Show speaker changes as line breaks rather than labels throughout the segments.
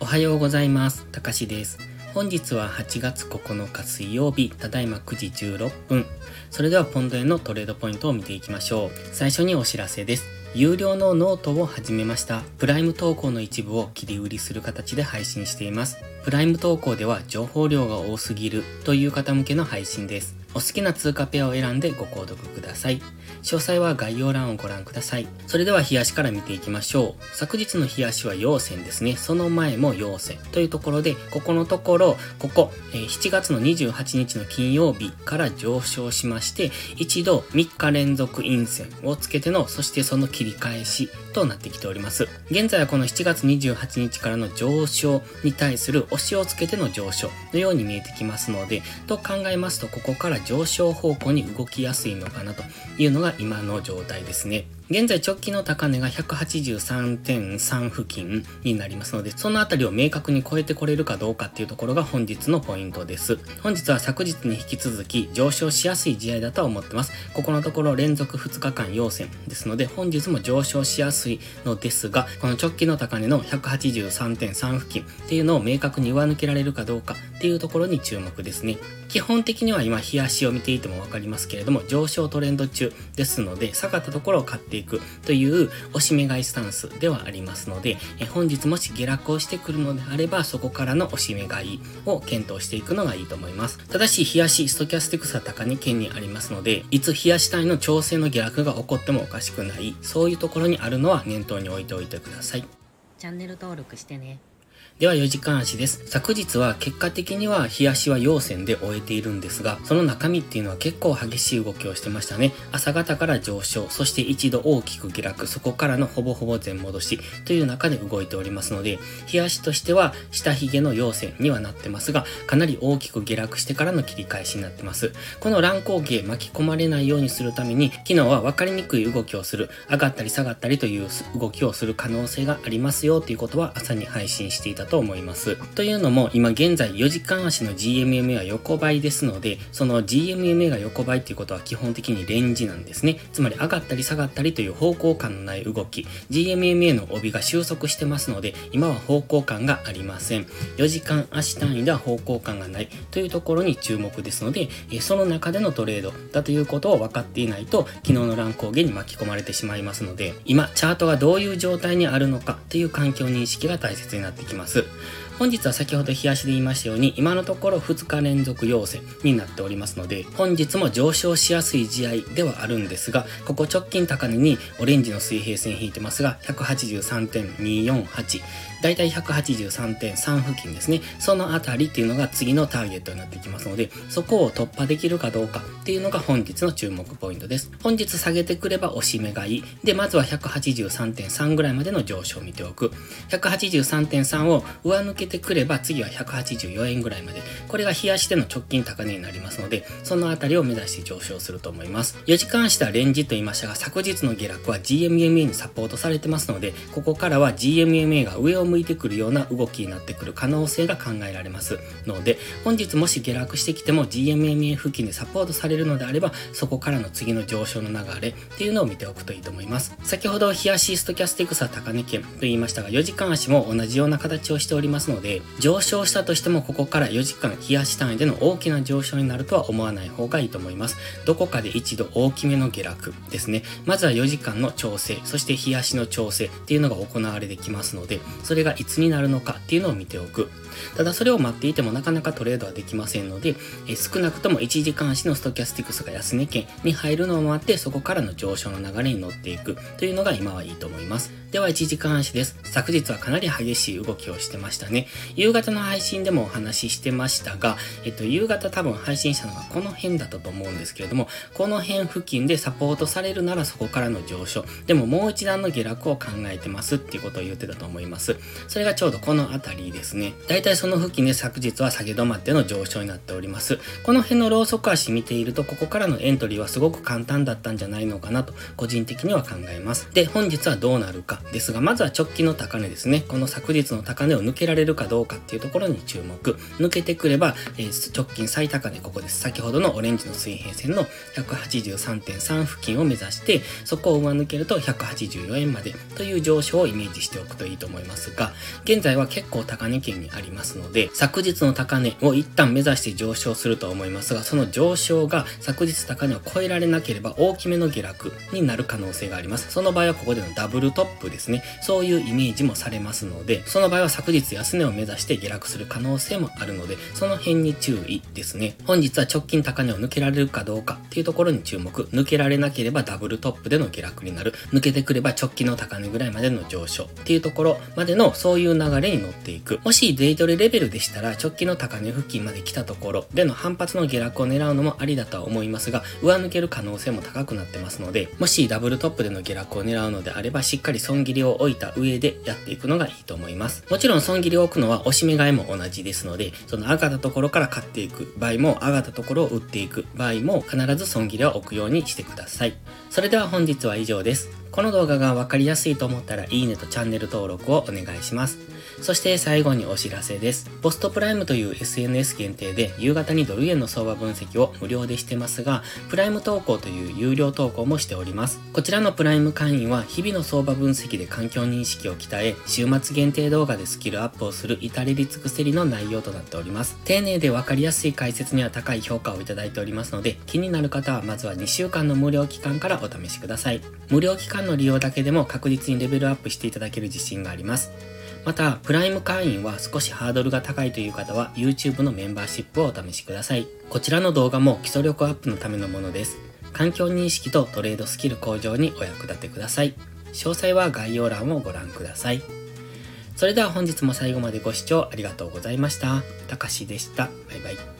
おはようございます。たかしです。本日は8月9日水曜日、ただいま9時16分。それではポンド円のトレードポイントを見ていきましょう。最初にお知らせです。有料のノートを始めました。プライム投稿の一部を切り売りする形で配信しています。プライム投稿では情報量が多すぎるという方向けの配信です。お好きな通貨ペアを選んでご購読ください。詳細は概要欄をご覧ください。それでは日足から見ていきましょう。昨日の日足は陽線ですね。その前も陽線というところで、ここのところ、ここ、え7月の28日の金曜日から上昇しまして、一度3日連続陰線をつけての、そしてその切り返しとなってきております。現在はこの7月28日からの上昇に対する押しをつけての上昇のように見えてきますので、と考えますと、ここから上昇方向に動きやすいのかなというのが今の状態ですね。現在直近の高値が183.3付近になりますので、そのあたりを明確に超えてこれるかどうかっていうところが本日のポイントです。本日は昨日に引き続き上昇しやすい試合だとは思ってます。ここのところ連続2日間陽線ですので、本日も上昇しやすいのですが、この直近の高値の183.3付近っていうのを明確に上抜けられるかどうかっていうところに注目ですね。基本的には今、冷やしを見ていてもわかりますけれども、上昇トレンド中ですので、下がったところを買っていくという押し目買いスタンスではありますので、え本日もし下落をしてくるのであれば、そこからの押し目買いを検討していくのがいいと思います。ただし、冷やし、ストキャスティクスは高値圏にありますので、いつ冷やし単位の調整の下落が起こってもおかしくない、そういうところにあるのは念頭に置いておいてください。
チャンネル登録してね。
では4時間足です。昨日は結果的には日足は陽線で終えているんですが、その中身っていうのは結構激しい動きをしてましたね。朝方から上昇、そして一度大きく下落、そこからのほぼほぼ全戻しという中で動いておりますので、日足としては下髭の陽線にはなってますが、かなり大きく下落してからの切り返しになってます。この乱高下巻き込まれないようにするために、昨日は分かりにくい動きをする、上がったり下がったりという動きをする可能性がありますよということは朝に配信していたと思います。というのも、今現在4時間足の GMMA は横ばいですので、その GMMA が横ばいっていうことは基本的にレンジなんですね。つまり上がったり下がったりという方向感のない動き、GMMA の帯が収束してますので、今は方向感がありません。4時間足単位では方向感がないというところに注目ですので、その中でのトレードだということを分かっていないと、昨日の乱高下に巻き込まれてしまいますので、今、チャートがどういう状態にあるのかという環境認識が大切になってきます。本日は先ほど冷やしで言いましたように、今のところ2日連続陽線になっておりますので、本日も上昇しやすい試合ではあるんですが、ここ直近高値にオレンジの水平線引いてますが、183.248、だいたい183.3付近ですね。そのあたりっていうのが次のターゲットになってきますので、そこを突破できるかどうかっていうのが本日の注目ポイントです。本日下げてくれば押し目買い。で、まずは183.3ぐらいまでの上昇を見ておく。183.3を上抜けてくれば次は184円ぐらいまで。これが冷やしての直近高値になりますので、そのあたりを目指して上昇すると思います。4時間下レンジと言いましたが、昨日の下落は GMMA にサポートされてますので、ここからは GMMA が上を向いてくるような動きになってくる可能性が考えられますので、本日もし下落してきても GMMA 付近でサポートされるのであれば、そこからの次の上昇の流れっていうのを見ておくといいと思います。先ほど、冷やしストキャスティクスは高値圏と言いましたが、4時間足も同じような形をしておりますので、で上昇したとしてもここから4時間冷やし単位での大きな上昇になるとは思わない方がいいと思います。どこかで一度大きめの下落ですね。まずは4時間の調整、そして冷やしの調整っていうのが行われてきますので、それがいつになるのかっていうのを見ておく。ただそれを待っていてもなかなかトレードはできませんので、え少なくとも1時間足のストキャスティクスが安値圏に入るのを待って、そこからの上昇の流れに乗っていくというのが今はいいと思います。では1時間足です。昨日はかなり激しい動きをしてましたね。夕方の配信でもお話ししてましたが、えっと、夕方多分配信したのがこの辺だったと思うんですけれども、この辺付近でサポートされるならそこからの上昇。でももう一段の下落を考えてますっていうことを言ってたと思います。それがちょうどこの辺りですね。だいたいその付近で昨日は下げ止まっての上昇になっております。この辺のローソク足見ていると、ここからのエントリーはすごく簡単だったんじゃないのかなと、個人的には考えます。で、本日はどうなるかですが、まずは直近の高値ですね。この昨日の高値を抜けられるかどうかっていうところに注目。抜けてくれば、えー、直近最高値ここです。先ほどのオレンジの水平線の183.3付近を目指して、そこを上抜けると184円までという上昇をイメージしておくといいと思いますが、現在は結構高値圏にありますので、昨日の高値を一旦目指して上昇すると思いますが、その上昇が昨日高値を超えられなければ大きめの下落になる可能性があります。その場合はここでのダブルトップですね。そういうイメージもされますので、その場合は昨日安値を目指して下落する可能性もあるので、その辺に注意ですね。本日は直近高値を抜けられるかどうかっていうところに注目。抜けられなければダブルトップでの下落になる。抜けてくれば直近の高値ぐらいまでの上昇っていうところまでのそういう流れに乗っていく。もしデイトレレベルでしたら直近の高値付近まで来たところでの反発の下落を狙うのもありだとは思いますが、上抜ける可能性も高くなってますので、もしダブルトップでの下落を狙うのであれば、しっかり損切りを置いた上でやっていくのがいいと思います。もちろん損切りをくのは押し目買いも同じですので、その上がったところから買っていく場合も、上がったところを売っていく場合も、必ず損切りは置くようにしてください。それでは本日は以上です。この動画がわかりやすいと思ったらいいねとチャンネル登録をお願いします。そして最後にお知らせです。ポストプライムという SNS 限定で夕方にドル円の相場分析を無料でしてますが、プライム投稿という有料投稿もしております。こちらのプライム会員は日々の相場分析で環境認識を鍛え、週末限定動画でスキルアップをする至れり尽くせりの内容となっております。丁寧でわかりやすい解説には高い評価をいただいておりますので、気になる方はまずは2週間の無料期間からお試しください。無料期間の利用だけでも確実にレベルアップしていただける自信があります。また、プライム会員は少しハードルが高いという方は YouTube のメンバーシップをお試しください。こちらの動画も基礎力アップのためのものです。環境認識とトレードスキル向上にお役立てください。詳細は概要欄をご覧ください。それでは本日も最後までご視聴ありがとうございました。たかしでした。バイバイ。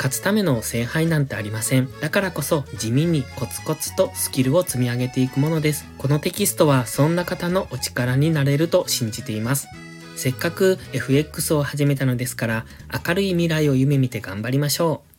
勝つための聖杯なんてありません。だからこそ地味にコツコツとスキルを積み上げていくものです。このテキストはそんな方のお力になれると信じています。せっかく FX を始めたのですから明るい未来を夢見て頑張りましょう。